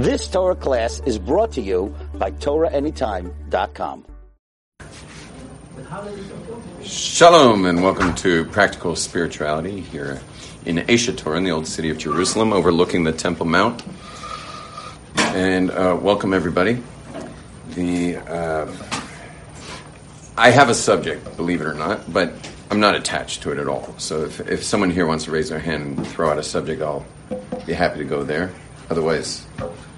This Torah class is brought to you by TorahAnytime.com. Shalom and welcome to Practical Spirituality here in Aish HaTorah in the old city of Jerusalem overlooking the Temple Mount. And uh, welcome everybody. The uh, I have a subject, believe it or not, but I'm not attached to it at all. So if, if someone here wants to raise their hand and throw out a subject, I'll be happy to go there. Otherwise,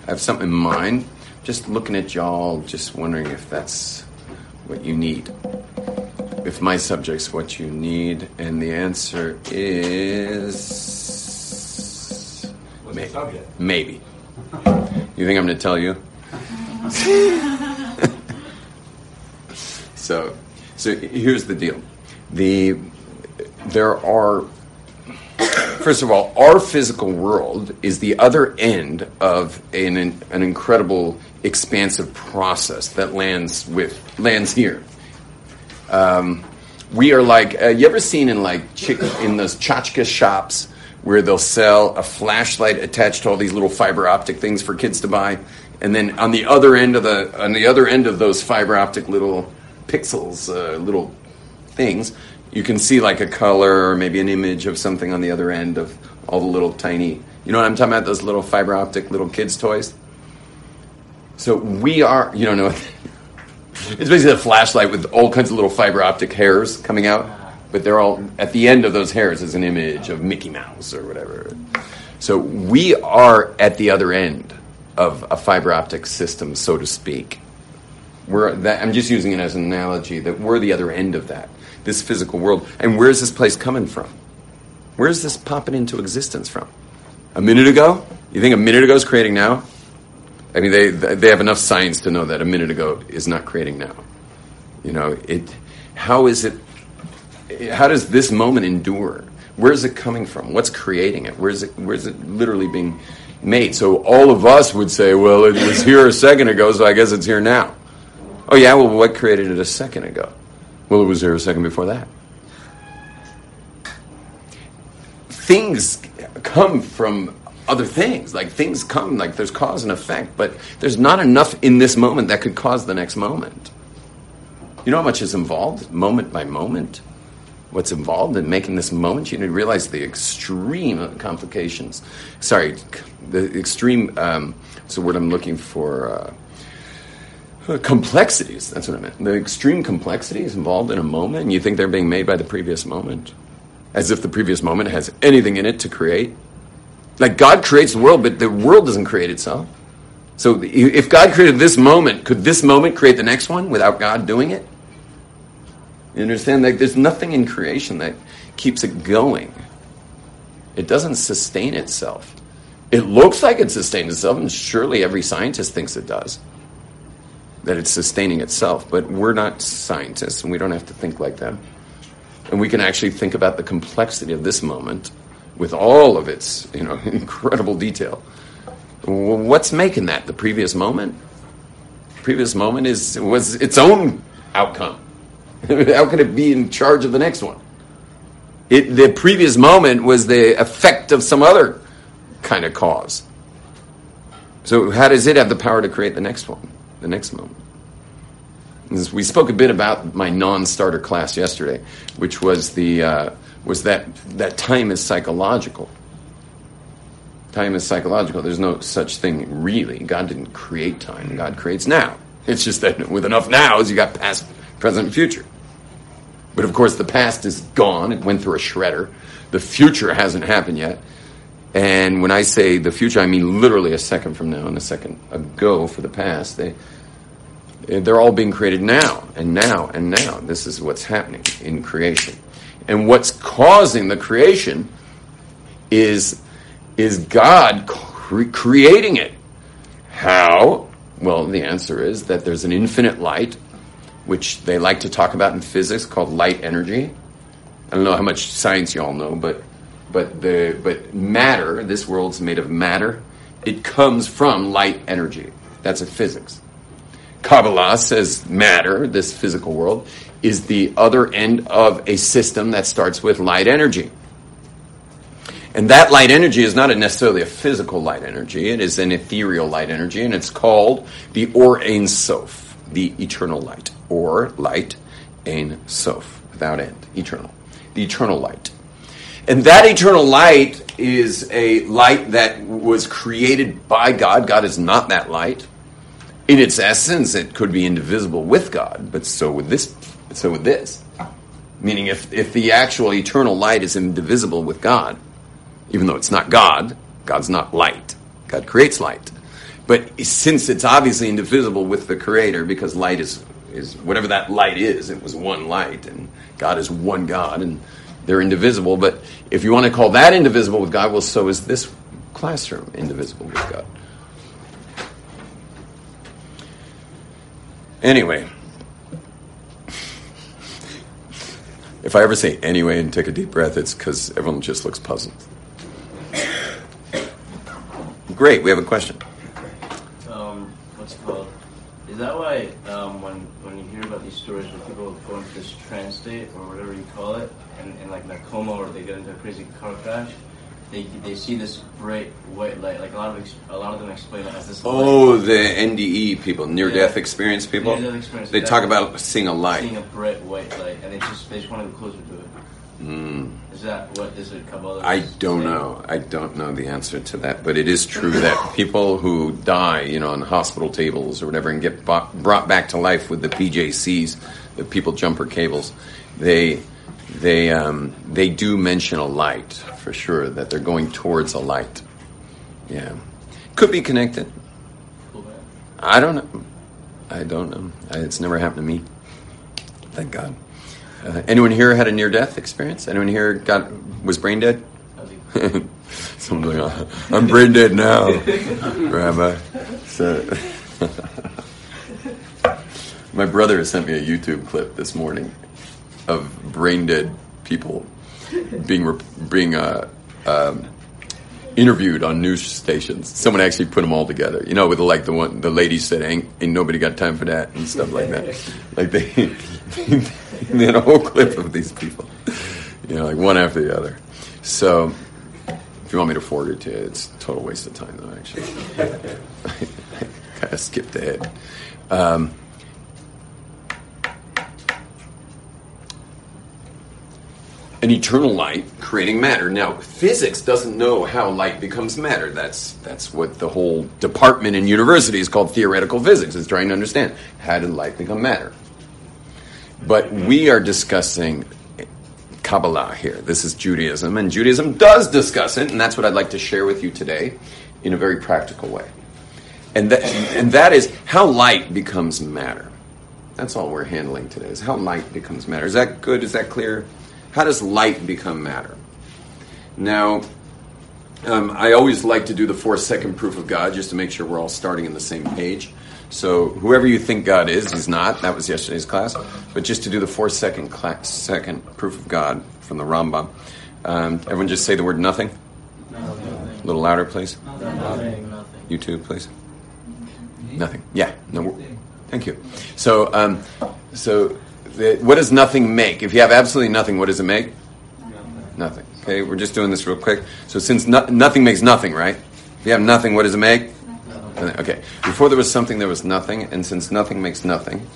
I have something in mind. Just looking at y'all, just wondering if that's what you need. If my subject's what you need, and the answer is What's subject? maybe. You think I'm going to tell you? so, so here's the deal. The there are first of all, our physical world is the other end of an, an incredible, expansive process that lands with lands here. Um, we are like uh, you ever seen in like chick, in those tchotchke shops where they'll sell a flashlight attached to all these little fiber optic things for kids to buy, and then on the other end of the on the other end of those fiber optic little pixels, uh, little things, you can see like a color or maybe an image of something on the other end of all the little tiny. You know what I'm talking about? Those little fiber optic little kids toys. So we are. You don't know. It's basically a flashlight with all kinds of little fiber optic hairs coming out, but they're all at the end of those hairs is an image of Mickey Mouse or whatever. So we are at the other end of a fiber optic system, so to speak. We're that, I'm just using it as an analogy that we're the other end of that, this physical world. And where's this place coming from? Where's this popping into existence from? A minute ago? You think a minute ago is creating now? I mean, they they have enough science to know that a minute ago is not creating now. You know, it. How is it? How does this moment endure? Where is it coming from? What's creating it? Where is it? Where is it literally being made? So all of us would say, well, it was here a second ago, so I guess it's here now. Oh yeah, well, what created it a second ago? Well, it was here a second before that. Things come from other things. Like things come, like there's cause and effect, but there's not enough in this moment that could cause the next moment. You know how much is involved, moment by moment? What's involved in making this moment? You need to realize the extreme complications. Sorry, the extreme. Um, it's the word I'm looking for. Uh, Uh, complexities. That's what I meant. The extreme complexities involved in a moment, and you think they're being made by the previous moment, as if the previous moment has anything in it to create. Like God creates the world, but the world doesn't create itself. So if God created this moment, could this moment create the next one without God doing it? You understand? Like there's nothing in creation that keeps it going. It doesn't sustain itself. It looks like it sustains itself, and surely every scientist thinks it does. That it's sustaining itself, but we're not scientists, and we don't have to think like them. And we can actually think about the complexity of this moment with all of its, you know, incredible detail. What's making that? The previous moment? previous moment is was its own outcome. How could it be in charge of the next one? It, the previous moment was the effect of some other kind of cause. So how does it have the power to create the next one, the next moment? We spoke a bit about my non-starter class yesterday, which was the uh, was that that time is psychological. Time is psychological. There's no such thing really. God didn't create time. God creates now. It's just that with enough nows, you got past, present, and future. But of course, the past is gone. It went through a shredder. The future hasn't happened yet. And when I say the future, I mean literally a second from now and a second ago for the past. They, they're all being created now and now and now. This is what's happening in creation. And what's causing the creation is, is God cre- creating it. How? Well, the answer is that there's an infinite light, which they like to talk about in physics called light energy. I don't know how much science you all know, but but the but matter, this world's made of matter. It comes from light energy. That's a physics. Kabbalah says matter, this physical world, is the other end of a system that starts with light energy. And that light energy is not necessarily a physical light energy, it is an ethereal light energy, and it's called the Or Ein Sof, the eternal light, or light Ein Sof, without end, eternal, the eternal light. And that eternal light is a light that was created by God. God is not that light. In its essence, it could be indivisible with God, but so with this. So with this, meaning if if the actual eternal light is indivisible with God, even though it's not God, God's not light. God creates light. But since it's obviously indivisible with the Creator, because light is, is whatever that light is, it was one light, and God is one God, and they're indivisible. But if you want to call that indivisible with God, well, so is this classroom indivisible with God. Anyway, if I ever say anyway and take a deep breath, it's because everyone just looks puzzled. Great, we have a question. Um, what's called? Is that why um, when when you hear about these stories where people go into this trance state or whatever you call it, and, and like in a coma or they get into a crazy car crash, they, they see this bright white light. Like a lot of a lot of them explain it as this. Oh, light. the NDE people, near death experience people. Near-death experience, they talk about seeing a light. seeing a bright white light, and they just they just want to go closer to it. Hmm. Is that what is it Kabbalah? I don't know. I don't know the answer to that, but it is true that people who die, you know, on hospital tables or whatever, and get bo- brought back to life with the PJCs, the people jumper cables, they they um, they do mention a light for sure that they're going towards a light. Yeah, could be connected. I don't know. I don't know. I, it's never happened to me. Thank God. Uh, anyone here had a near death experience? Anyone here got was brain dead? Something. uh, I'm brain dead now, Rabbi. So, my brother has sent me a YouTube clip this morning of brain dead people being being uh, um, interviewed on news stations. Someone actually put them all together. You know, with like the one the lady said, "Ain't, ain't nobody got time for that" and stuff like that. Like they, they had a whole clip of these people. You know, like one after the other. So, if you want me to forward it to you, it's total waste of time, though. Actually, kind of skipped ahead. Um, an eternal light creating matter. Now, physics doesn't know how light becomes matter. That's that's what the whole department in university is called theoretical physics. Is trying to understand how did light become matter. But we are discussing Kabbalah here. This is Judaism, and Judaism does discuss it, and that's what I'd like to share with you today in a very practical way. And that, and that is how light becomes matter. That's all we're handling today, is how light becomes matter. Is that good? Is that clear? How does light become matter? Now, um, I always like to do the four second proof of God just to make sure we're all starting in the same page. So, whoever you think God is, He's not. That was yesterday's class. But just to do the four second, second proof of God from the Rambam. Um, everyone just say the word nothing. A little louder, please. nothing, nothing. You too, please. Nothing. Yeah. No. Thank you. So, um, so what does nothing make? If you have absolutely nothing, what does it make? Nothing. Okay, we're just doing this real quick. So, since no, nothing makes nothing, right? If you have nothing, what does it make? Nothing. Okay. Before there was something, there was nothing, and since nothing makes nothing,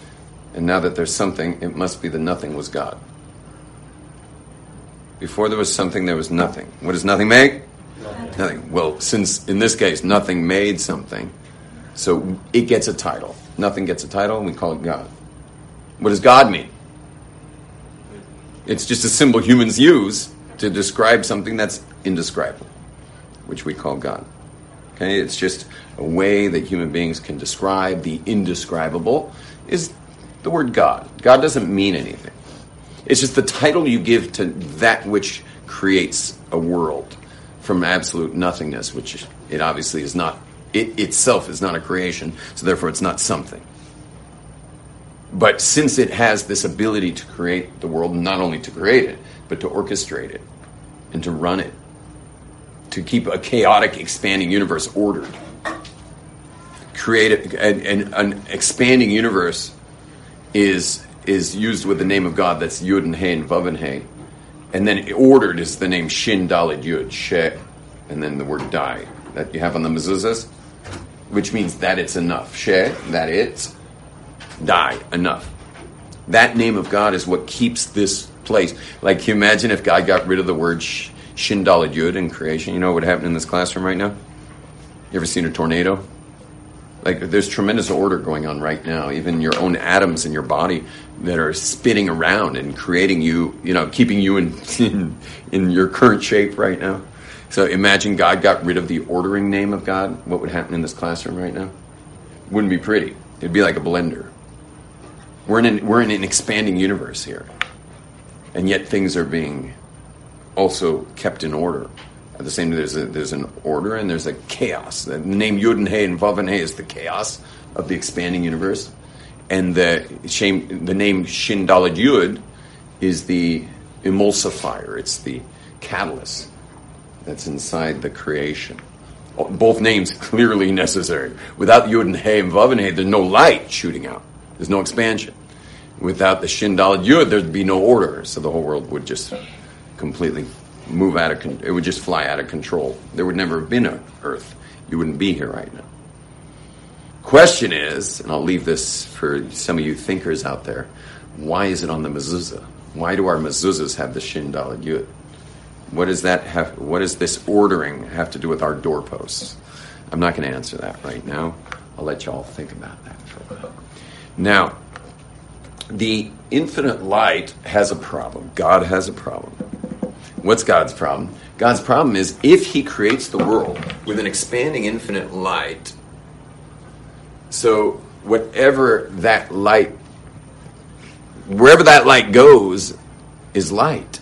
and now that there's something, it must be the nothing was God. Before there was something, there was nothing. What does nothing make? Nothing. Well, since in this case nothing made something, so it gets a title. Nothing gets a title, and we call it God. What does God mean? It's just a symbol humans use to describe something that's indescribable, which we call God. Okay, it's just a way that human beings can describe the indescribable is the word God. God doesn't mean anything. It's just the title you give to that which creates a world from absolute nothingness, which it obviously is not. It itself is not a creation, so therefore it's not something. But since it has this ability to create the world, not only to create it, but to orchestrate it and to run it, to keep a chaotic, expanding universe ordered, create a, an, an expanding universe is is used with the name of God. That's Yud and He and Vav and He, And then ordered is the name Shin Dalet Yud, She, and then the word die that you have on the mezuzahs, which means that it's enough. She, that it's, die, enough. That name of God is what keeps this place. Like, you imagine if God got rid of the word sh- Yud in creation? You know what would happen in this classroom right now? You ever seen a tornado? Like there's tremendous order going on right now, even your own atoms in your body that are spinning around and creating you, you know, keeping you in, in, in your current shape right now. So imagine God got rid of the ordering name of God. What would happen in this classroom right now? Wouldn't be pretty. It'd be like a blender. We're in an, we're in an expanding universe here, and yet things are being also kept in order. At the same time, there's a, there's an order and there's a chaos. The name Yud and Hey and Vav and Hey is the chaos of the expanding universe, and the shame the name Shin Dalet Yud is the emulsifier. It's the catalyst that's inside the creation. Both names clearly necessary. Without Yud and Hey and Vav and Hey, there's no light shooting out. There's no expansion. Without the Shin Yud, there'd be no order, so the whole world would just completely move out of con- it would just fly out of control. There would never have been an Earth. You wouldn't be here right now. Question is, and I'll leave this for some of you thinkers out there, why is it on the mezuzah? Why do our mezuzahs have the shin yud? What does that have? What does this ordering have to do with our doorposts? I'm not going to answer that right now. I'll let you all think about that for a bit. Now, the infinite light has a problem. God has a problem. What's God's problem? God's problem is if He creates the world with an expanding infinite light, so whatever that light, wherever that light goes, is light.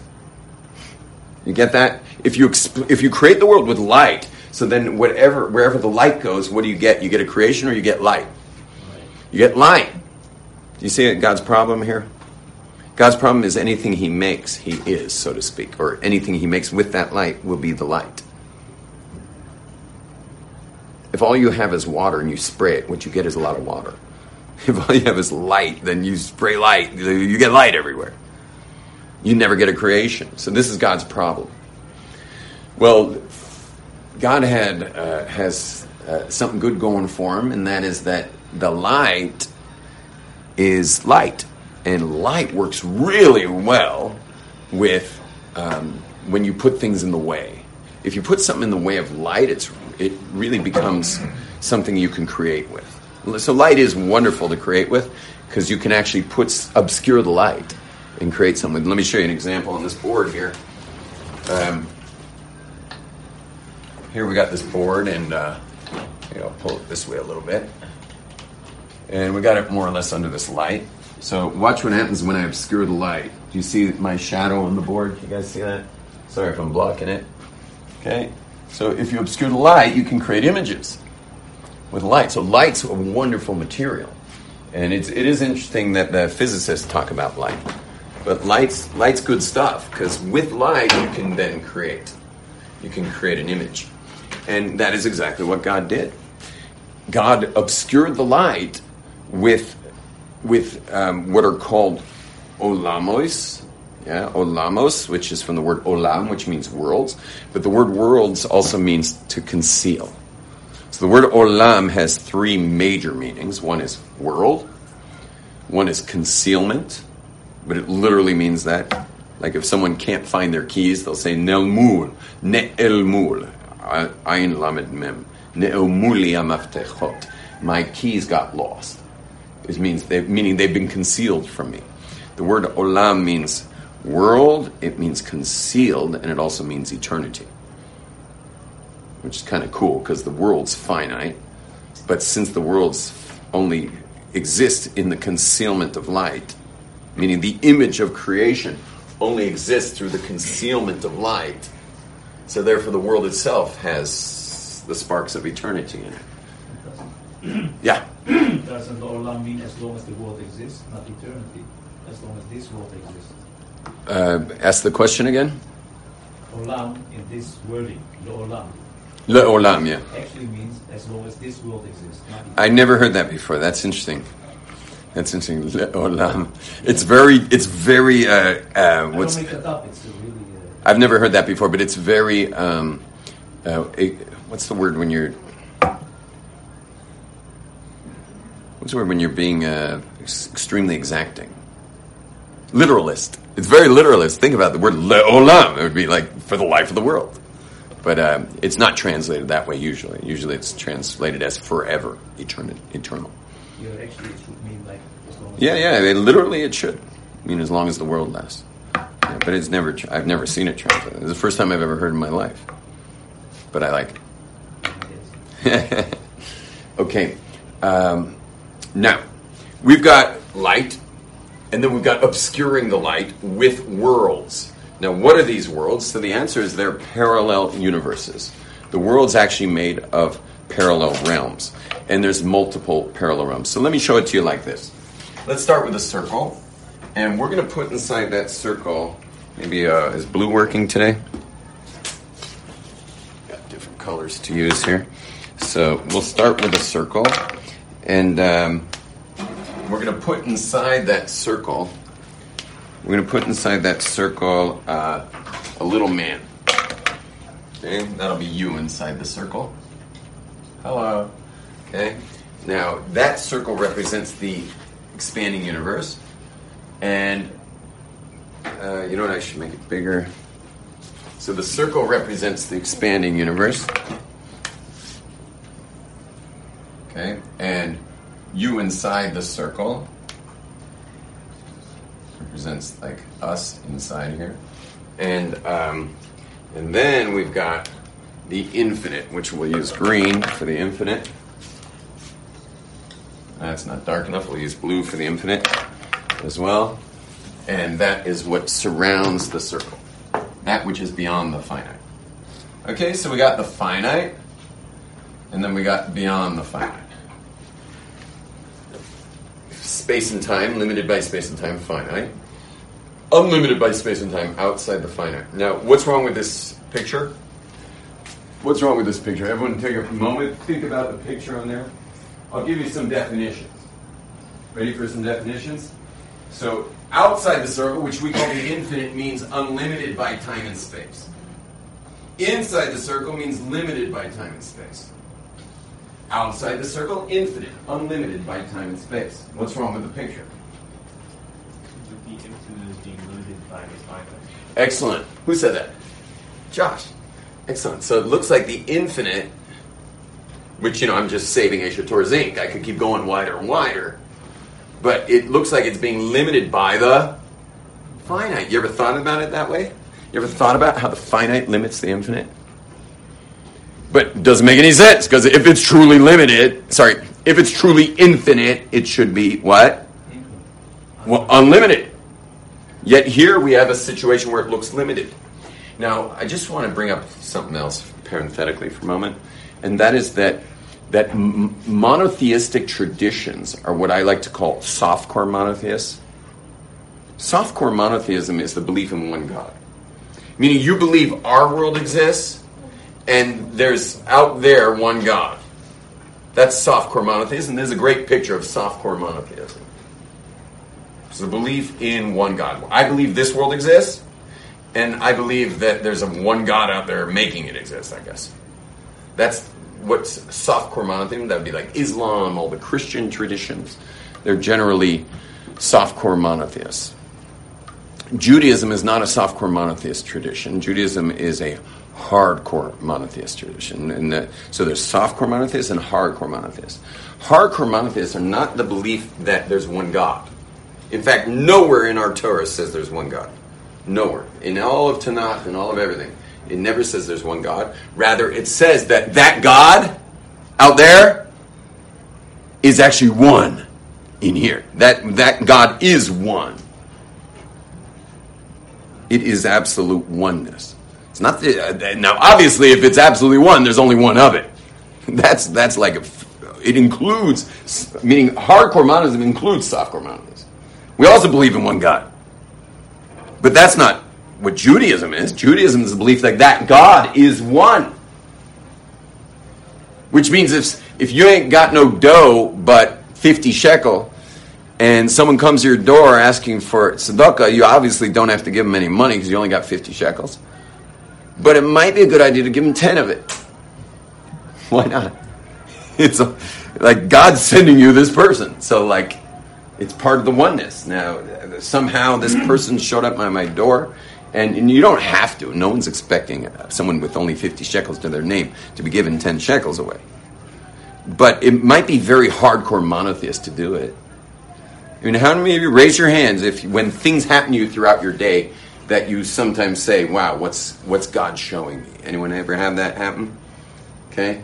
You get that? If you exp- if you create the world with light, so then whatever wherever the light goes, what do you get? You get a creation or you get light. You get light. Do you see God's problem here? God's problem is anything he makes, he is, so to speak, or anything he makes with that light will be the light. If all you have is water and you spray it, what you get is a lot of water. If all you have is light, then you spray light, you get light everywhere. You never get a creation. So this is God's problem. Well, God had uh, has uh, something good going for him, and that is that the light is light and light works really well with um, when you put things in the way. If you put something in the way of light, it's it really becomes something you can create with. So light is wonderful to create with because you can actually put obscure the light and create something. Let me show you an example on this board here. Um, here we got this board, and uh, I'll pull it this way a little bit, and we got it more or less under this light. So watch what happens when I obscure the light. Do you see my shadow on the board? Can you guys see that? Sorry if I'm blocking it. Okay. So if you obscure the light, you can create images with light. So light's a wonderful material. And it's, it is interesting that the physicists talk about light. But light's, light's good stuff because with light you can then create. You can create an image. And that is exactly what God did. God obscured the light with with um, what are called olamos, yeah, olamos, which is from the word olam, which means worlds, but the word worlds also means to conceal. So the word olam has three major meanings. One is world, one is concealment, but it literally means that. Like if someone can't find their keys, they'll say nelmul, ne'elmul, ayin lamed mem, ne'elmuli amaftechot. My keys got lost. It means they, meaning they've been concealed from me. The word olam means world, it means concealed, and it also means eternity. Which is kind of cool because the world's finite, but since the world's only exist in the concealment of light, meaning the image of creation only exists through the concealment of light, so therefore the world itself has the sparks of eternity in it. Yeah. Doesn't Olam mean as long as the world exists, not eternity? As long as this world exists. Uh, ask the question again. Olam in this wording, the Olam, Le olam, yeah. actually means as long as this world exists. Not I never heard that before. That's interesting. That's interesting. Le'olam. It's very, it's very. Uh, uh, what's? don't make that up. It's really. Uh, I've never heard that before, but it's very. Um, uh, it, what's the word when you're? What's the word when you're being uh, ex- extremely exacting? Literalist. It's very literalist. Think about the word "le le'olam. It would be like for the life of the world. But um, it's not translated that way usually. Usually it's translated as forever, eternal. eternal. yeah, actually, it should mean like as long as. Yeah, yeah. It, literally, it should. I mean, as long as the world lasts. Yeah, but it's never. I've never seen it translated. It's the first time I've ever heard in my life. But I like it. okay. Um, now we've got light, and then we've got obscuring the light with worlds. Now, what are these worlds? So the answer is they're parallel universes. The world's actually made of parallel realms, and there's multiple parallel realms. So let me show it to you like this. Let's start with a circle, and we're going to put inside that circle. Maybe uh, is blue working today? Got different colors to use here. So we'll start with a circle, and um, we're going to put inside that circle. We're going to put inside that circle uh, a little man. Okay, that'll be you inside the circle. Hello. Okay. Now that circle represents the expanding universe, and uh, you know what? I should make it bigger. So the circle represents the expanding universe. Okay, and you inside the circle represents like us inside here, and um, and then we've got the infinite, which we'll use green for the infinite. That's not dark enough. We'll use blue for the infinite as well, and that is what surrounds the circle, that which is beyond the finite. Okay, so we got the finite, and then we got beyond the finite space and time, limited by space and time, finite. Unlimited by space and time, outside the finite. Now, what's wrong with this picture? What's wrong with this picture? Everyone take a moment, think about the picture on there. I'll give you some definitions. Ready for some definitions? So, outside the circle, which we call the infinite, means unlimited by time and space. Inside the circle means limited by time and space. Outside the circle, infinite, unlimited by time and space. What's wrong with the picture? The infinite is being limited by the finite. Excellent. Who said that? Josh. Excellent. So it looks like the infinite, which, you know, I'm just saving Aish HaTorah's ink. I could keep going wider and wider. But it looks like it's being limited by the finite. You ever thought about it that way? You ever thought about how the finite limits the infinite? But it doesn't make any sense because if it's truly limited, sorry, if it's truly infinite, it should be what? Well, unlimited. Yet here we have a situation where it looks limited. Now, I just want to bring up something else parenthetically for a moment, and that is that that m- monotheistic traditions are what I like to call softcore monotheists. Softcore monotheism is the belief in one God, meaning you believe our world exists, and there's out there one God. That's softcore monotheism. There's a great picture of softcore monotheism. It's the belief in one God. I believe this world exists, and I believe that there's a one God out there making it exist, I guess. That's what's softcore monotheism. That would be like Islam, all the Christian traditions. They're generally softcore monotheists. Judaism is not a softcore monotheist tradition. Judaism is a hardcore monotheist tradition. And that, uh, so there's softcore monotheists and hardcore monotheists. Hardcore monotheists are not the belief that there's one God. In fact, nowhere in our Torah says there's one God. Nowhere. In all of Tanakh and all of everything, it never says there's one God. Rather, it says that that God out there is actually one in here. That, that God is one. It is absolute oneness. It's not the, uh, now. Obviously, if it's absolutely one, there's only one of it. That's that's like a, it includes meaning hardcore monotheism includes softcore monotheism. We also believe in one God, but that's not what Judaism is. Judaism is the belief that that God is one. Which means if if you ain't got no dough but fifty shekel, and someone comes to your door asking for tzedakah, you obviously don't have to give them any money because you only got 50 shekels. But it might be a good idea to give them 10 of it. Why not? It's a, like God's sending you this person. So, like, it's part of the oneness. Now, somehow this person showed up by my door, and, and you don't have to. No one's expecting someone with only 50 shekels to their name to be given 10 shekels away. But it might be very hardcore monotheist to do it. I mean, how many of you raise your hands if when things happen to you throughout your day that you sometimes say, "Wow, what's what's God showing me?" Anyone ever have that happen? Okay,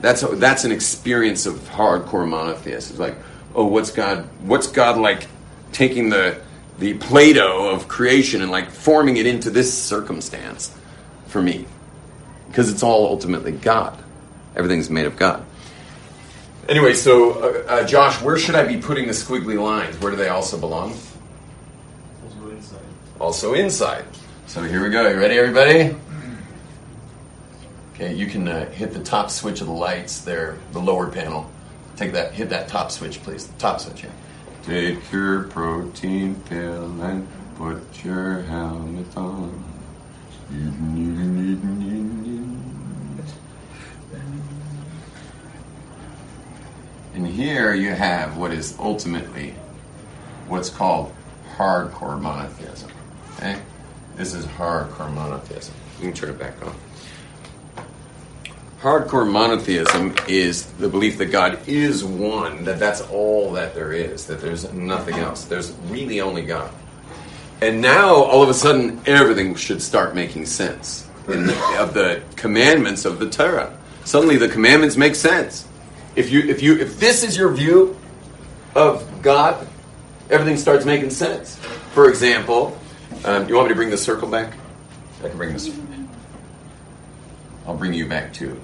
that's a, that's an experience of hardcore monotheist. It's like, oh, what's God? What's God like taking the the Play-Doh of creation and like forming it into this circumstance for me? Because it's all ultimately God. Everything's made of God. Anyway, so uh, uh, Josh, where should I be putting the squiggly lines? Where do they also belong? Also inside. So here we go. You ready, everybody? Okay, you can uh, hit the top switch of the lights there, the lower panel. Take that, hit that top switch, please. Top switch here. Take your protein pill and put your helmet on. And here you have what is ultimately what's called hardcore monotheism. Okay? This is hardcore monotheism. You can turn it back on. Hardcore monotheism is the belief that God is one, that that's all that there is, that there's nothing else. There's really only God. And now, all of a sudden, everything should start making sense the, of the commandments of the Torah. Suddenly, the commandments make sense. If you, if you, if this is your view of God, everything starts making sense. For example, um, you want me to bring the circle back? I can bring this. I'll bring you back too.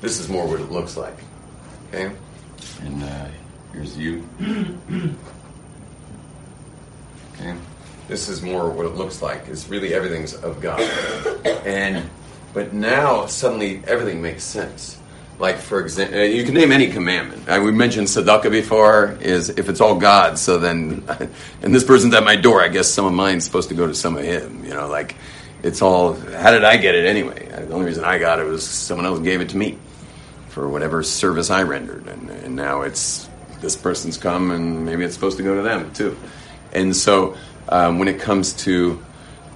This is more what it looks like. Okay? And uh, here's you. Okay? This is more what it looks like. It's really everything's of God. And but now suddenly everything makes sense. Like for example, you can name any commandment. Uh, we mentioned tzedakah before. Is if it's all God, so then, and this person's at my door. I guess some of mine's supposed to go to some of him. You know, like it's all. How did I get it anyway? The only reason I got it was someone else gave it to me for whatever service I rendered, and, and now it's this person's come, and maybe it's supposed to go to them too. And so, um, when it comes to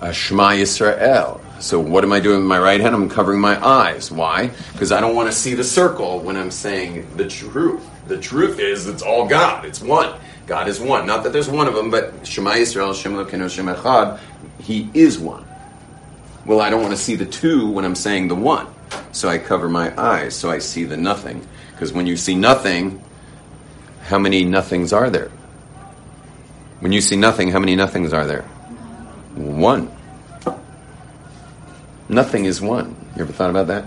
uh, Shema Yisrael, so what am I doing with my right hand? I'm covering my eyes. Why? Because I don't want to see the circle when I'm saying the truth. The truth is it's all God. It's one. God is one. Not that there's one of them, but Shema Yisrael, Shem Elokeinu, Shem Echad. He is one. Well, I don't want to see the two when I'm saying the one. So I cover my eyes so I see the nothing. Because when you see nothing, how many nothings are there? When you see nothing, how many nothings are there? One. Nothing is one. You ever thought about that?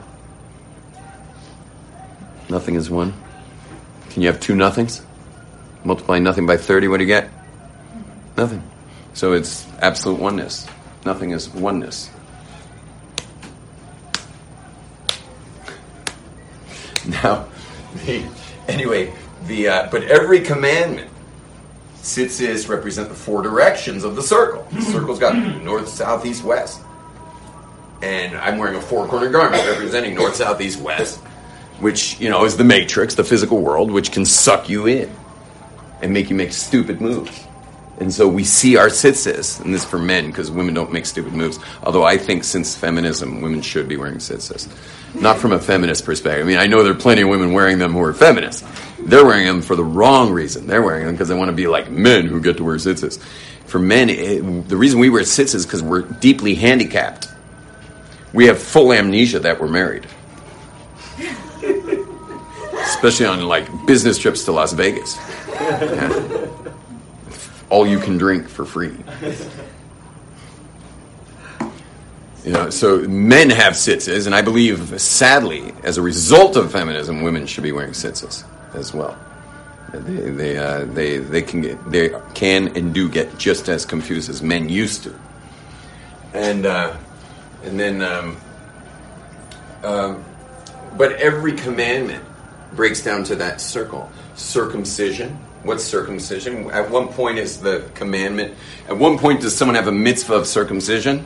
Nothing is one. Can you have two nothings? Multiply nothing by 30, what do you get? Nothing. So it's absolute oneness. Nothing is oneness. Now, the, anyway, the uh, but every commandment tzitzis represent the four directions of the circle. The circle's got north, south, east, west. And I'm wearing a four corner garment representing north, south, east, west, which, you know, is the matrix, the physical world, which can suck you in and make you make stupid moves. And so we see our tzitzis, and this is for men because women don't make stupid moves. Although I think since feminism, women should be wearing tzitzis. Not from a feminist perspective. I mean, I know there are plenty of women wearing them who are feminists. They're wearing them for the wrong reason. They're wearing them because they want to be like men who get to wear tzitzis. For men, it, the reason we wear tzitzis is because we're deeply handicapped. We have full amnesia that we're married. Especially on like business trips to Las Vegas. Yeah all you can drink for free. You know, so men have tzitzis, and I believe, sadly, as a result of feminism, women should be wearing tzitzis as well. They they uh, they they can get they can and do get just as confused as men used to. And uh, and then, um, uh, but every commandment breaks down to that circle: circumcision, What's circumcision? At one point is the commandment. At one point does someone have a mitzvah of circumcision?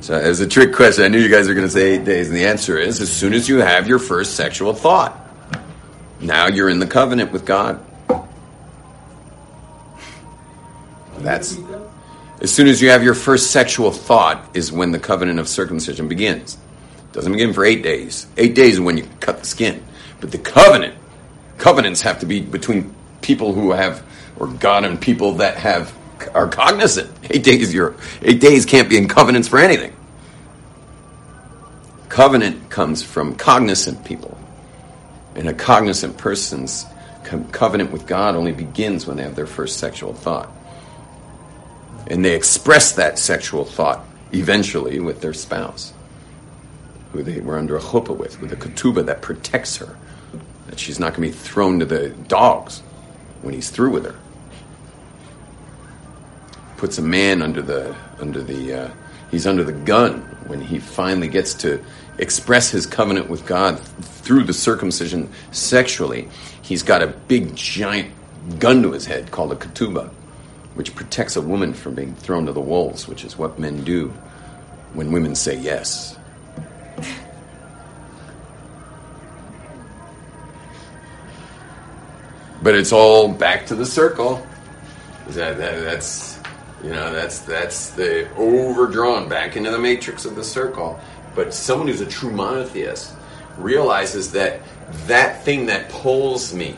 So it's a trick question. I knew you guys were going to say eight days, and the answer is as soon as you have your first sexual thought. Now you're in the covenant with God. That's as soon as you have your first sexual thought is when the covenant of circumcision begins. It doesn't begin for eight days. Eight days is when you cut the skin. But the covenant, covenants have to be between people who have, or God and people that have are cognizant. Eight days, your eight days can't be in covenants for anything. Covenant comes from cognizant people, and a cognizant person's covenant with God only begins when they have their first sexual thought, and they express that sexual thought eventually with their spouse, who they were under a chuppah with, with a ketubah that protects her, that she's not going to be thrown to the dogs when he's through with her puts a man under the under the uh, he's under the gun when he finally gets to express his covenant with God through the circumcision sexually. He's got a big giant gun to his head called a ketubah, which protects a woman from being thrown to the wolves, which is what men do when women say yes. But it's all back to the circle. That, that, that's you know, that's that's the overdrawn back into the matrix of the circle. But someone who's a true monotheist realizes that that thing that pulls me,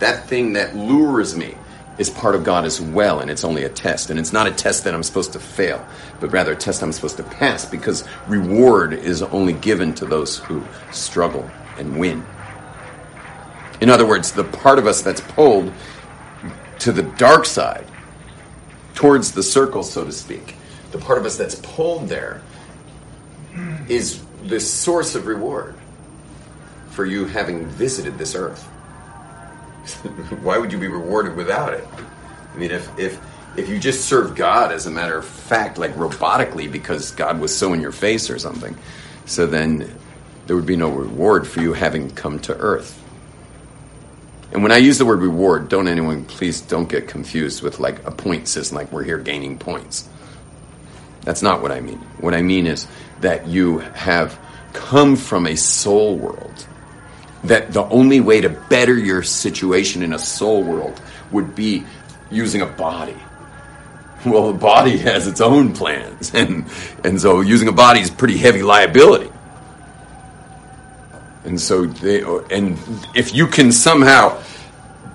that thing that lures me, is part of God as well, and it's only a test. And it's not a test that I'm supposed to fail, but rather a test I'm supposed to pass because reward is only given to those who struggle and win. In other words, the part of us that's pulled to the dark side towards the circle, so to speak. The part of us that's pulled there is the source of reward for you having visited this earth. Why would you be rewarded without it? I mean, if if if you just serve God as a matter of fact, like robotically, because God was so in your face or something, so then there would be no reward for you having come to earth. And when I use the word reward, don't anyone please don't get confused with like a point system, like we're here gaining points. That's not what I mean. What I mean is that you have come from a soul world. That the only way to better your situation in a soul world would be using a body. Well, the body has its own plans, and and so using a body is pretty heavy liability. And so they, and if you can somehow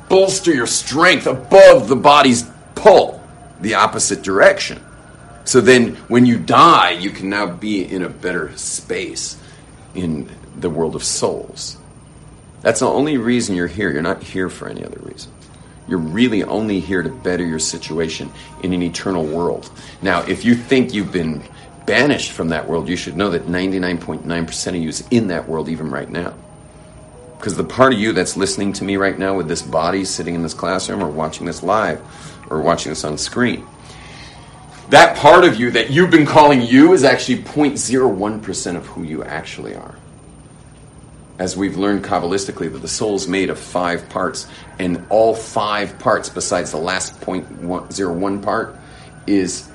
bolster your strength above the body's pull, the opposite direction. So then when you die, you can now be in a better space in the world of souls. That's the only reason you're here. You're not here for any other reason. You're really only here to better your situation in an eternal world. Now, if you think you've been banished from that world, you should know that 99.9% of you is in that world even right now. Because the part of you that's listening to me right now with this body sitting in this classroom or watching this live or watching this on screen, that part of you that you've been calling you is actually 0.01% of who you actually are. As we've learned Kabbalistically, that the soul is made of five parts, and all five parts, besides the last 0.01 part, is,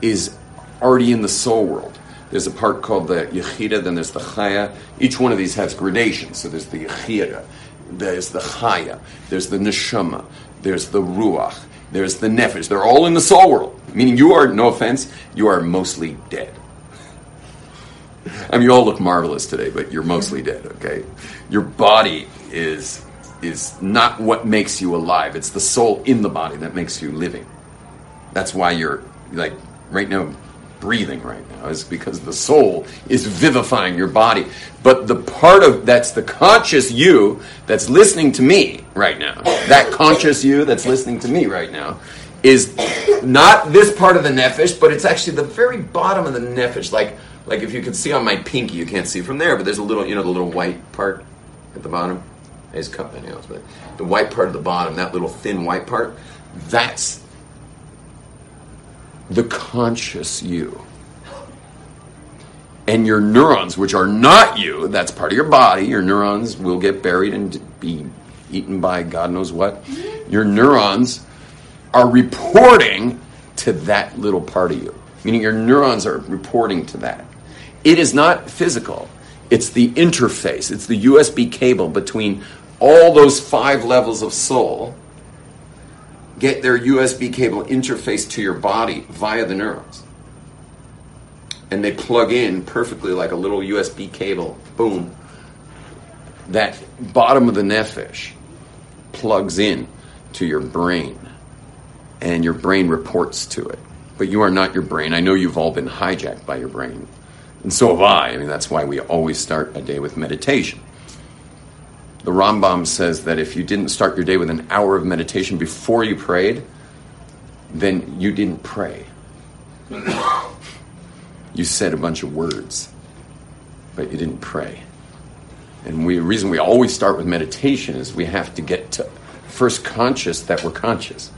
is already in the soul world. There's a part called the Yechida, then there's the Chaya. Each one of these has gradations. So there's the Yechida, there's the Chaya, there's the Neshama, there's the Ruach, there's the Nefesh. They're all in the soul world. Meaning you are, no offense, you are mostly dead. I mean, you all look marvelous today, but you're mostly dead, okay? Your body is is not what makes you alive. It's the soul in the body that makes you living. That's why you're like right now breathing right now is because the soul is vivifying your body. But the part of that's the conscious you that's listening to me right now, that conscious you that's listening to me right now, is not this part of the nefesh, but it's actually the very bottom of the nefesh. Like, like if you can see on my pinky, you can't see from there, but there's a little, you know, the little white part at the bottom. I just cut my nails, but the white part at the bottom, that little thin white part, that's the conscious you. And your neurons, which are not you, that's part of your body, your neurons will get buried and be eaten by God knows what, your neurons are reporting to that little part of you. Meaning your neurons are reporting to that. It is not physical. It's the interface. It's the USB cable between all those five levels of soul get their USB cable interface to your body via the neurons. And they plug in perfectly like a little USB cable. Boom. That bottom of the nefesh plugs in to your brain. And your brain reports to it. But you are not your brain. I know you've all been hijacked by your brain. And so have I. I mean, that's why we always start a day with meditation. The Rambam says that if you didn't start your day with an hour of meditation before you prayed, then you didn't pray. you said a bunch of words, but you didn't pray. And we, the reason we always start with meditation is we have to get to first conscious that we're conscious.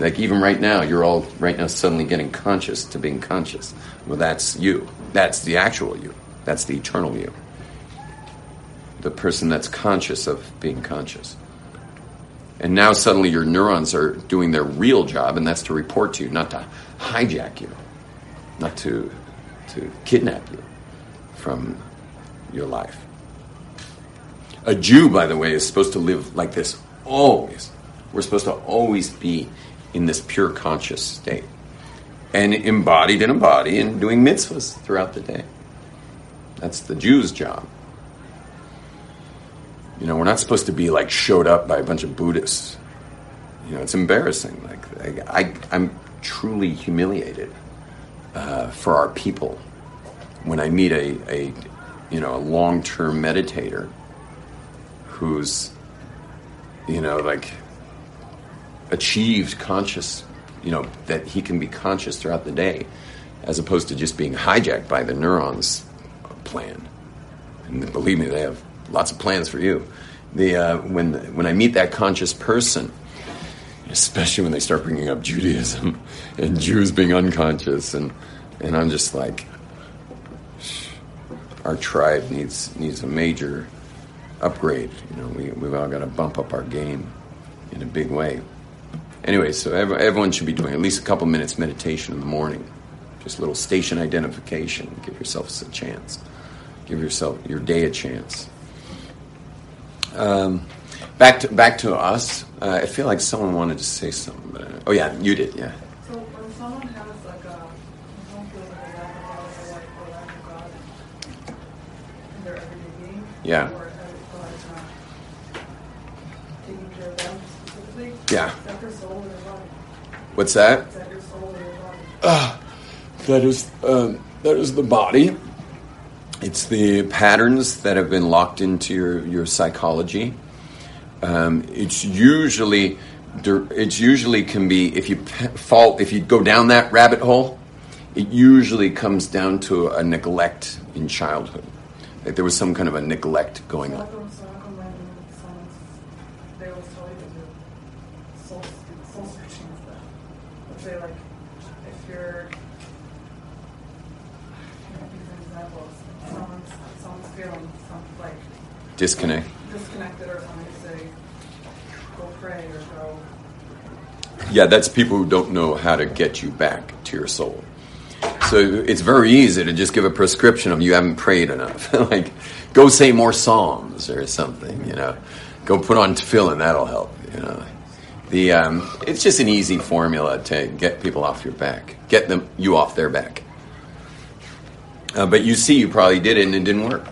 Like even right now, you're all right now suddenly getting conscious to being conscious. Well, that's you. That's the actual you. That's the eternal you the person that's conscious of being conscious. And now suddenly your neurons are doing their real job, and that's to report to you, not to hijack you, not to, to kidnap you from your life. A Jew, by the way, is supposed to live like this always. We're supposed to always be in this pure conscious state and embodied in a body and doing mitzvahs throughout the day. That's the Jew's job. You know, we're not supposed to be like showed up by a bunch of Buddhists. You know, it's embarrassing. Like I, am truly humiliated uh, for our people when I meet a, a you know a long term meditator who's you know like achieved conscious you know that he can be conscious throughout the day as opposed to just being hijacked by the neurons plan and believe me they have lots of plans for you. The uh, when when I meet that conscious person, especially when they start bringing up Judaism and Jews being unconscious, and and I'm just like, our tribe needs needs a major upgrade. You know, we we've all got to bump up our game in a big way. Anyway, so everyone should be doing at least a couple minutes meditation in the morning. Just a little station identification. Give yourself a chance. Give yourself your day a chance. Um, back to back to us. Uh, I feel like someone wanted to say something. But, uh, oh yeah, you did. Yeah. So when someone has like a, someone feels like a lack of God or like or lack of God in their everyday being, Yeah. What's that? Uh, that is um, that is the body. It's the patterns that have been locked into your, your psychology. Um, it's usually it's usually can be if you fall if you go down that rabbit hole, it usually comes down to a neglect in childhood. Like there was some kind of a neglect going on. come, so how come when someone's, they always tell you to do soul, soul searching and stuff? Let's say like, if you're, I can't use an example, someone's, someone's feeling some, like, Disconnect. disconnected or something, say, go pray or go, Yeah, that's people who don't know how to get you back to your soul. So it's very easy to just give a prescription of you haven't prayed enough. like, go say more psalms or something. You know, go put on tefillin. That'll help. You know, the um, it's just an easy formula to get people off your back, get them you off their back. Uh, but you see, you probably did it and it didn't work.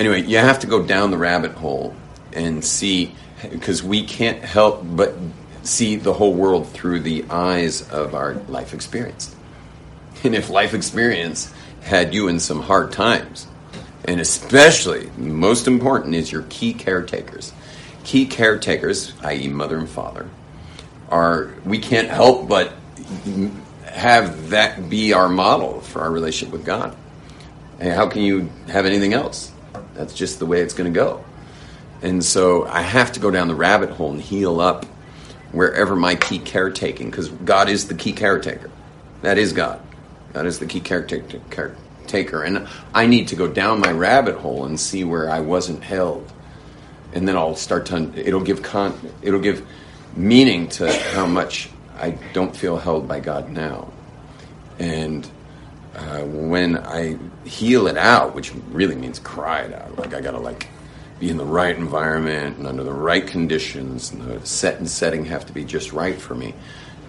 Anyway, you have to go down the rabbit hole and see because we can't help but see the whole world through the eyes of our life experience. And if life experience had you in some hard times, and especially most important is your key caretakers. Key caretakers, i.e., mother and father, are we can't help but have that be our model for our relationship with God. And how can you have anything else? That's just the way it's going to go. And so I have to go down the rabbit hole and heal up wherever my key caretaking, because God is the key caretaker. That is God. God is the key caretaker. caretaker. And I need to go down my rabbit hole and see where I wasn't held and then I'll start to. It'll give con. It'll give meaning to how much I don't feel held by God now, and uh, when I heal it out, which really means cry it out, like I gotta like be in the right environment and under the right conditions, and the set and setting have to be just right for me,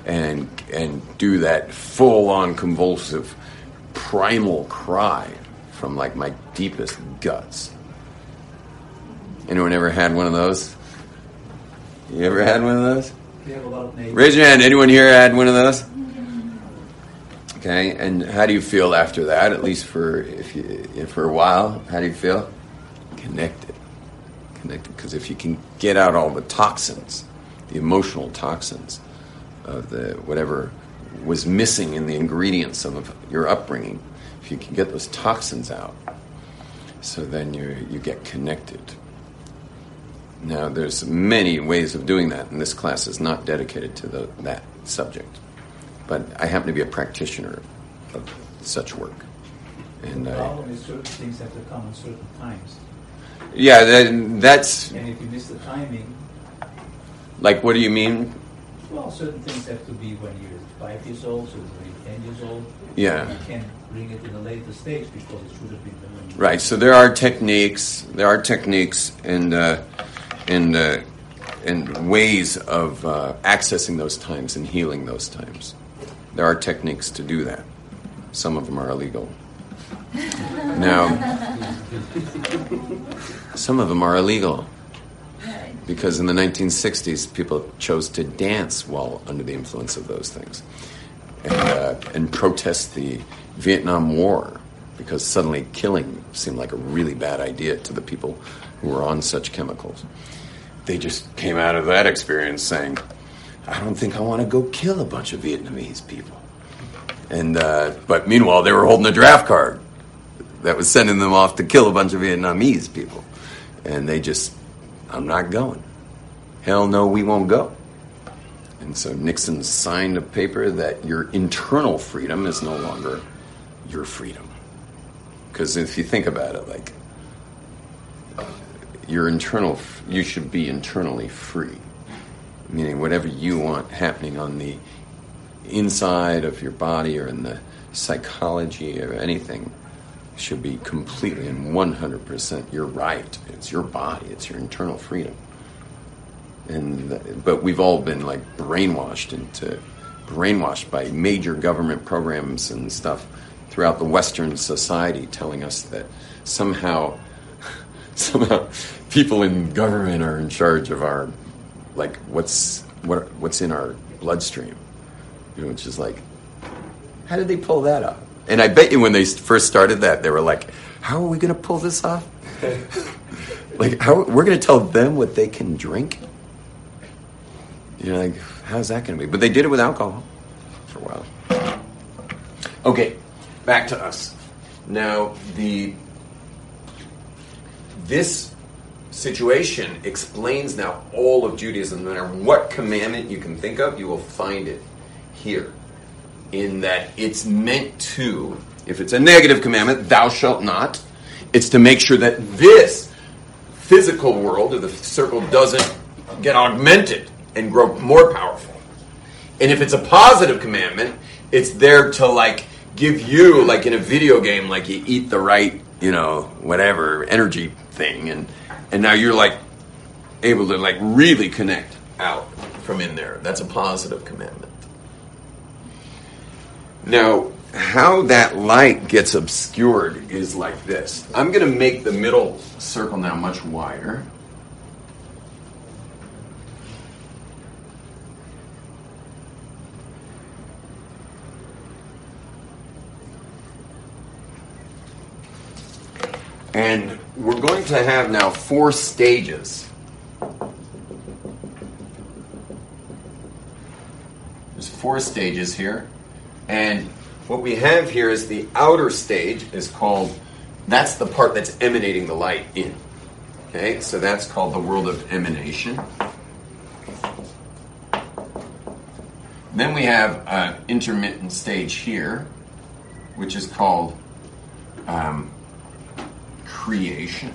and and do that full on convulsive primal cry from like my deepest guts. Anyone ever had one of those? You ever had one of those? We have a lot of neighbors. Raise your hand. Anyone here had one of those? Okay, and how do you feel after that? At least for if you for a while, how do you feel? Connected, connected. Because if you can get out all the toxins, the emotional toxins of the whatever was missing in the ingredients of your upbringing, if you can get those toxins out, so then you you get connected. Now, there's many ways of doing that, and this class is not dedicated to the, that subject. But I happen to be a practitioner of such work. And The problem is certain things have to come at certain times. yeah, that, that's And if you miss the timing, like, what do you mean? well, certain things have to be when you're five years old, certain when you're ten years old. Yeah. You can't bring it in a later stage because it should have been done. Right. So there are techniques. There are techniques and uh, and uh, and ways of uh, accessing those times and healing those times. There are techniques to do that. Some of them are illegal. Now, some of them are illegal because in the 1960s, people chose to dance while under the influence of those things and, uh, and protest the Vietnam War because suddenly killing seemed like a really bad idea to the people who were on such chemicals. They just came out of that experience saying, I don't think I want to go kill a bunch of Vietnamese people. And uh, but meanwhile, they were holding a draft card that was sending them off to kill a bunch of Vietnamese people, and they just, I'm not going. Hell no, we won't go. And so Nixon signed a paper that your internal freedom is no longer your freedom. Because if you think about it, like your internal, you should be internally free, meaning whatever you want happening on the inside of your body or in the psychology or anything should be completely and 100% your right. It's your body, it's your internal freedom. And but we've all been like brainwashed into brainwashed by major government programs and stuff throughout the Western society, telling us that somehow somehow people in government are in charge of our like what's what what's in our bloodstream, you know, which is like, how did they pull that off? And I bet you when they first started that, they were like, how are we going to pull this off? like, how we're going to tell them what they can drink? You're like, how's that going to be? But they did it with alcohol for a while. Okay, back to us. Now, the this situation explains now all of Judaism. No matter what commandment you can think of, you will find it here. In that it's meant to, if it's a negative commandment, thou shalt not, it's to make sure that this physical world or the circle doesn't get augmented and grow more powerful. And if it's a positive commandment, it's there to like give you like in a video game, like you eat the right, you know, whatever energy thing, and and now you're like able to like really connect out from in there. That's a positive commandment. Now, how that light gets obscured is like this. I'm going to make the middle circle now much wider. And we're going to have now four stages. There's four stages here. And what we have here is the outer stage is called, that's the part that's emanating the light in. Okay, so that's called the world of emanation. Then we have an intermittent stage here, which is called um, creation.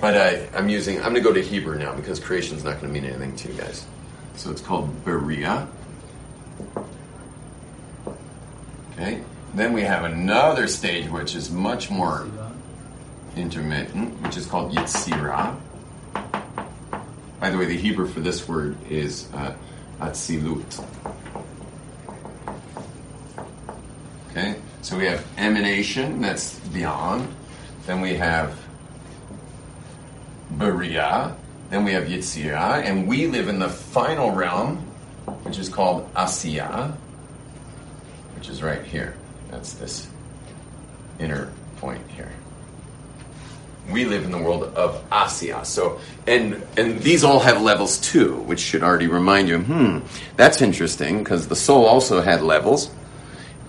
But I, I'm using, I'm going to go to Hebrew now because creation is not going to mean anything to you guys. So it's called Beria. Okay. Then we have another stage which is much more intermittent, which is called Yitzira. By the way, the Hebrew for this word is uh, Atzilut. Okay, so we have emanation, that's beyond. Then we have Beria. Then we have Yitzira. And we live in the final realm, which is called Asiya, which is right here. That's this inner point here. We live in the world of Asiya. So, and and these all have levels too, which should already remind you. Hmm, that's interesting because the soul also had levels,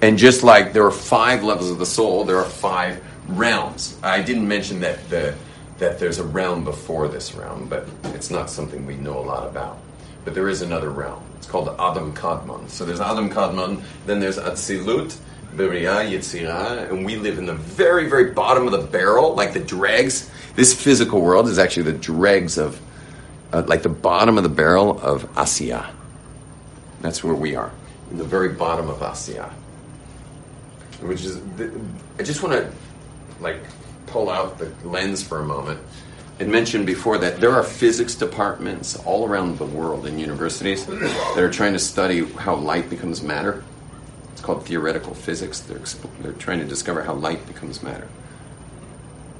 and just like there are five levels of the soul, there are five realms. I didn't mention that the that there's a realm before this realm, but it's not something we know a lot about. But there is another realm. It's called Adam Kadmon. So there's Adam Kadmon, then there's Atzilut, Beria, Yitzira, and we live in the very, very bottom of the barrel, like the dregs. This physical world is actually the dregs of, uh, like the bottom of the barrel of Asiya. That's where we are, in the very bottom of Asiya. Which is, I just want to, like, pull out the lens for a moment and mention before that there are physics departments all around the world in universities that are trying to study how light becomes matter. It's called theoretical physics. They're, they're trying to discover how light becomes matter.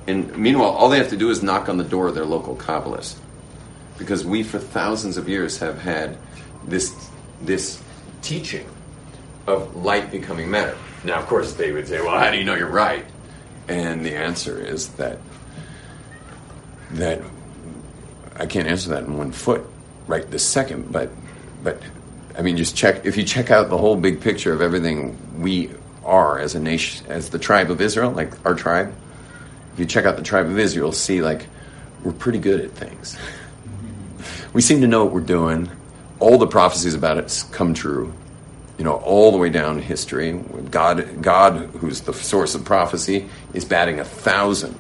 And meanwhile, all they have to do is knock on the door of their local Kabbalist. Because we, for thousands of years, have had this, this teaching of light becoming matter. Now, of course, they would say, well, how do you know you're right? And the answer is that that I can't answer that in one foot right this second, but but I mean just check if you check out the whole big picture of everything we are as a nation as the tribe of Israel, like our tribe, if you check out the tribe of Israel, see like we're pretty good at things. Mm-hmm. we seem to know what we're doing. All the prophecies about it come true you know, all the way down history. God, God, who's the source of prophecy, is batting a thousand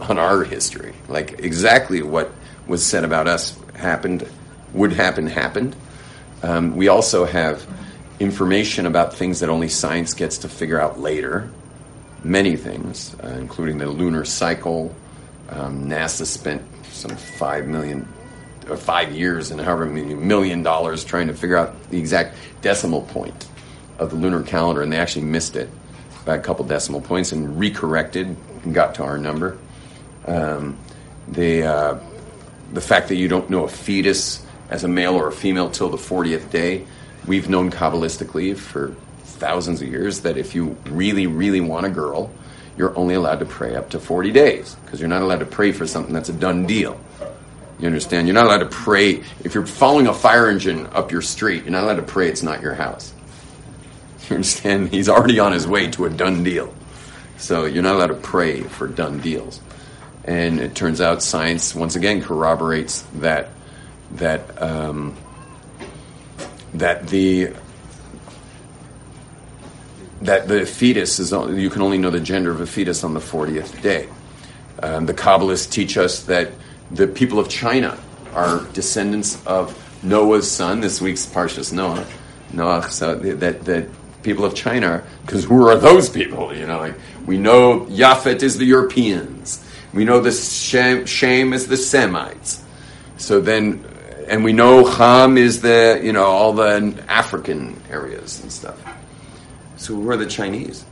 on our history. Like exactly what was said about us happened, would happen, happened. Um, we also have information about things that only science gets to figure out later. Many things, uh, including the lunar cycle. Um, NASA spent some five million five years and however many million dollars trying to figure out the exact decimal point of the lunar calendar, and they actually missed it by a couple decimal points and recorrected and got to our number. Um, the uh, the fact that you don't know a fetus as a male or a female till the 40th day, we've known kabbalistically for thousands of years that if you really, really want a girl, you're only allowed to pray up to 40 days because you're not allowed to pray for something that's a done deal. You understand? You're not allowed to pray. If you're following a fire engine up your street, you're not allowed to pray it's not your house. You understand? He's already on his way to a done deal. So you're not allowed to pray for done deals. And it turns out science, once again, corroborates that, that, um, that the that the fetus is you can only know the gender of a fetus on the 40th day. Um, the Kabbalists teach us that the people of China are descendants of Noah's son. This week's Parshas Noah, Noah. So that that people of China, because who are those people? You know, like we know Yafet is the Europeans. We know the Shem, is the Semites. So then, and we know Ham is the you know all the African areas and stuff. So who are the Chinese?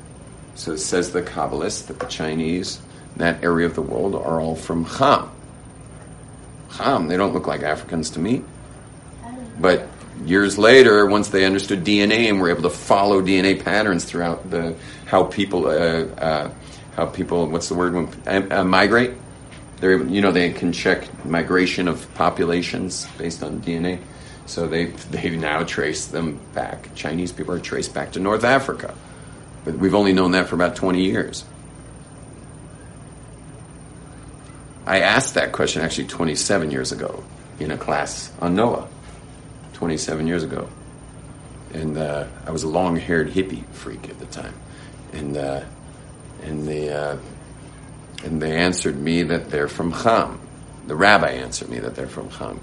So it says the Kabbalists that the Chinese, in that area of the world, are all from Ham. Ham, they don't look like Africans to me. But years later, once they understood DNA and were able to follow DNA patterns throughout the how people uh, uh, how people what's the word when, uh, migrate, they're you know they can check migration of populations based on DNA. So they they now trace them back. Chinese people are traced back to North Africa, but we've only known that for about twenty years. I asked that question actually 27 years ago in a class on Noah. 27 years ago. And uh, I was a long haired hippie freak at the time. And, uh, and, they, uh, and they answered me that they're from Ham. The rabbi answered me that they're from Ham.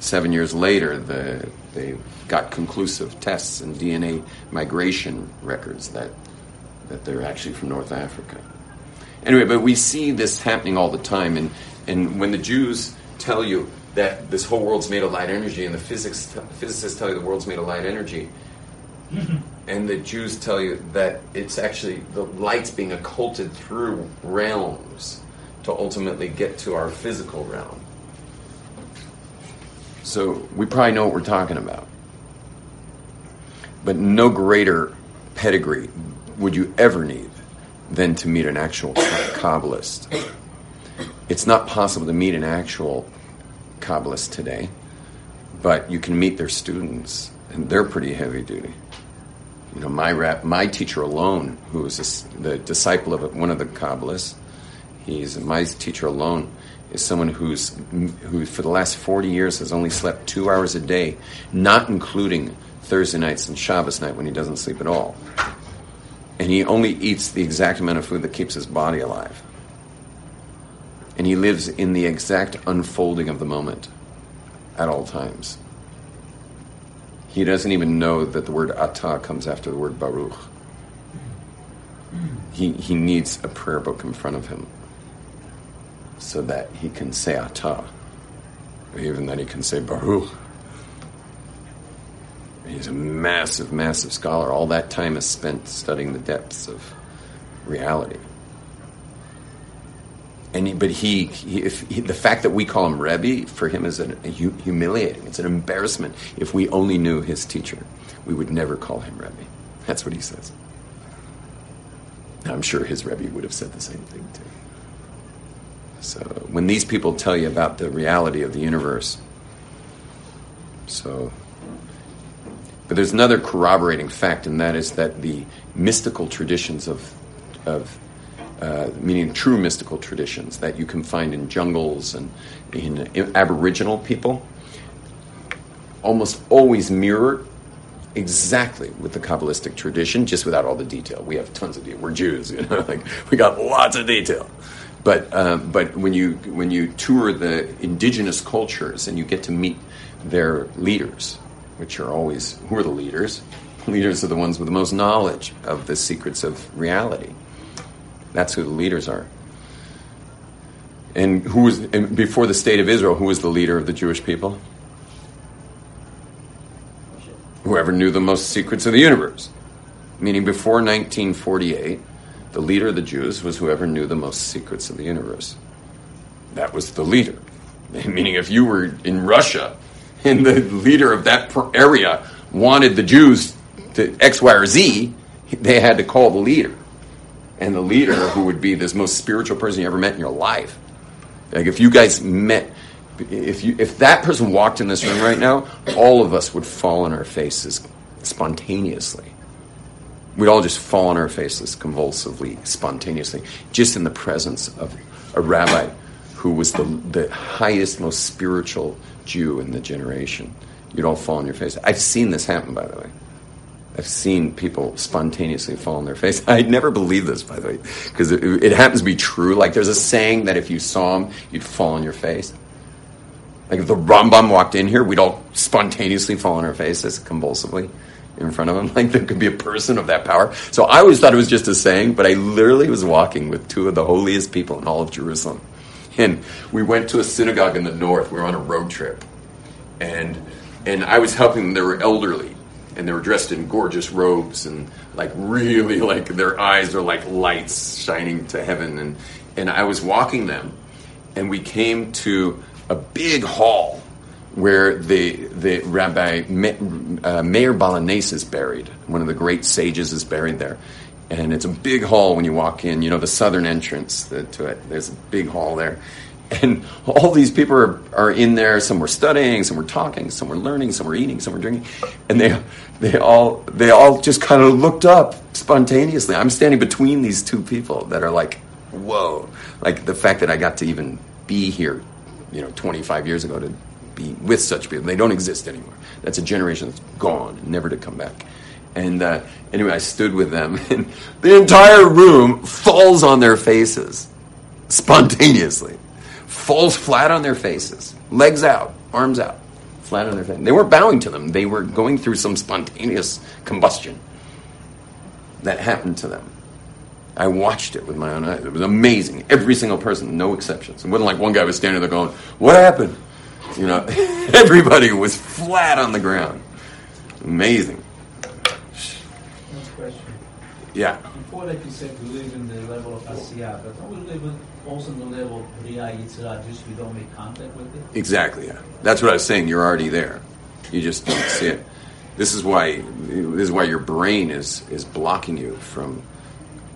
Seven years later, the, they got conclusive tests and DNA migration records that, that they're actually from North Africa. Anyway, but we see this happening all the time, and, and when the Jews tell you that this whole world's made of light energy, and the physics, physicists tell you the world's made of light energy, and the Jews tell you that it's actually the light's being occulted through realms to ultimately get to our physical realm. So we probably know what we're talking about. But no greater pedigree would you ever need than to meet an actual Kabbalist. It's not possible to meet an actual Kabbalist today, but you can meet their students, and they're pretty heavy duty. You know, my rap, my teacher alone, who is the disciple of one of the Kabbalists, he's my teacher alone is someone who's who for the last 40 years has only slept two hours a day, not including Thursday nights and Shabbos night when he doesn't sleep at all. And he only eats the exact amount of food that keeps his body alive. And he lives in the exact unfolding of the moment at all times. He doesn't even know that the word atah comes after the word baruch. He, he needs a prayer book in front of him so that he can say atah, even that he can say baruch. He's a massive, massive scholar. All that time is spent studying the depths of reality. And he, but he, he, if he, the fact that we call him Rebbe for him is an, a humiliating. It's an embarrassment. If we only knew his teacher, we would never call him Rebbe. That's what he says. I'm sure his Rebbe would have said the same thing too. So when these people tell you about the reality of the universe, so but there's another corroborating fact, and that is that the mystical traditions of, of uh, meaning true mystical traditions that you can find in jungles and in, in Aboriginal people, almost always mirror exactly with the Kabbalistic tradition, just without all the detail. We have tons of detail. We're Jews, you know, like we got lots of detail. But um, but when you when you tour the indigenous cultures and you get to meet their leaders, which are always who are the leaders? Leaders are the ones with the most knowledge of the secrets of reality. That's who the leaders are. And who was and before the state of Israel? Who was the leader of the Jewish people? Whoever knew the most secrets of the universe. Meaning, before 1948, the leader of the Jews was whoever knew the most secrets of the universe. That was the leader. Meaning, if you were in Russia and the leader of that area wanted the Jews to X, Y, or Z, they had to call the leader. And the leader, who would be this most spiritual person you ever met in your life. Like if you guys met, if you if that person walked in this room right now, all of us would fall on our faces spontaneously. We'd all just fall on our faces convulsively, spontaneously, just in the presence of a rabbi who was the, the highest, most spiritual Jew in the generation. You'd all fall on your face. I've seen this happen, by the way. I've seen people spontaneously fall on their face. I'd never believed this, by the way, because it, it, happens to be true. Like there's a saying that if you saw him, you'd fall on your face. Like if the Rambam walked in here, we'd all spontaneously fall on our faces convulsively in front of him. Like there could be a person of that power. So I always thought it was just a saying, but I literally was walking with two of the holiest people in all of Jerusalem. And we went to a synagogue in the north. We were on a road trip. And and I was helping them. They were elderly and they were dressed in gorgeous robes and like really like their eyes are like lights shining to heaven and and I was walking them and we came to a big hall where the the Rabbi uh, Meir Baal is buried. One of the great sages is buried there, and it's a big hall when you walk in. You know the southern entrance to it. There's a big hall there, and all these people are, are in there. Some were studying, some were talking, some were learning, some were eating, some were drinking, and they they all they all just kind of looked up spontaneously. I'm standing between these two people that are like, whoa! Like the fact that I got to even be here, you know, 25 years ago to be with such people. They don't exist anymore. That's a generation that's gone, never to come back. And uh, anyway, I stood with them, and the entire room falls on their faces spontaneously falls flat on their faces, legs out, arms out, flat on their face. They weren't bowing to them. They were going through some spontaneous combustion that happened to them. I watched it with my own eyes. It was amazing. Every single person, no exceptions. It wasn't like one guy was standing there going, "What happened?" You know, everybody was flat on the ground. Amazing. Yeah. Before that you said we live in the level of Asiya, but don't we live in also in the level of Riya Yitzira, just we don't make contact with it? Exactly. Yeah. That's what I was saying. You're already there. You just don't see it. This is why. This is why your brain is is blocking you from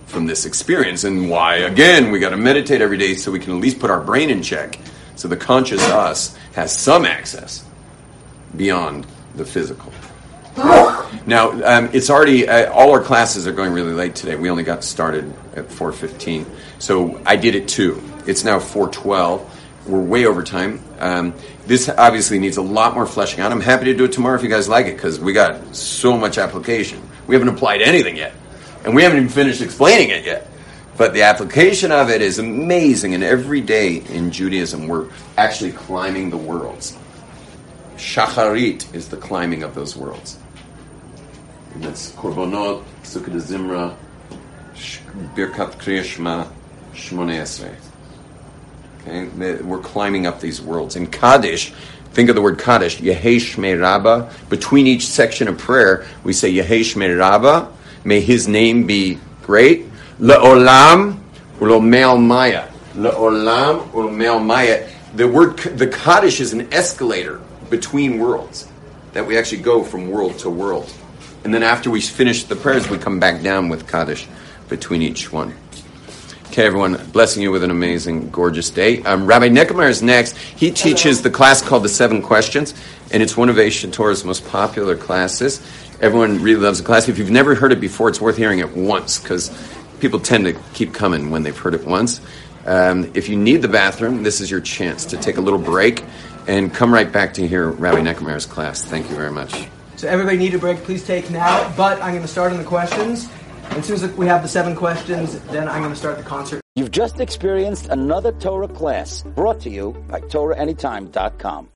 from this experience, and why again we got to meditate every day so we can at least put our brain in check, so the conscious us has some access beyond the physical. Now um, it's already uh, all our classes are going really late today. We only got started at four fifteen, so I did it too. It's now four twelve. We're way over time. Um, this obviously needs a lot more fleshing out. I'm happy to do it tomorrow if you guys like it because we got so much application. We haven't applied anything yet, and we haven't even finished explaining it yet. But the application of it is amazing, and every day in Judaism we're actually climbing the worlds. Shacharit is the climbing of those worlds. And that's Korbanot, Pesukei Zimra, Birkat Kriya Shema, Shmoneh Esrei. Okay, we're climbing up these worlds. In Kaddish, think of the word Kaddish, Yehei Shmei Rabba. Between each section of prayer, we say Yehei Shmei Rabba. May His name be great. Le'olam u'lome'al maya. Le'olam u'lome'al maya. The word, the Kaddish is an escalator between worlds that we actually go from world to world. And then after we finish the prayers, we come back down with Kaddish between each one. Okay, everyone, blessing you with an amazing, gorgeous day. Um, Rabbi Neckemeyer is next. He teaches the class called The Seven Questions, and it's one of Aish HaTorah's most popular classes. Everyone really loves the class. If you've never heard it before, it's worth hearing it once because people tend to keep coming when they've heard it once. Um, if you need the bathroom, this is your chance to take a little break and come right back to hear Rabbi Neckemeyer's class. Thank you very much. So everybody need a break, please take now. But I'm going to start on the questions. As soon as we have the seven questions, then I'm going to start the concert. You've just experienced another Torah class brought to you by TorahAnytime.com.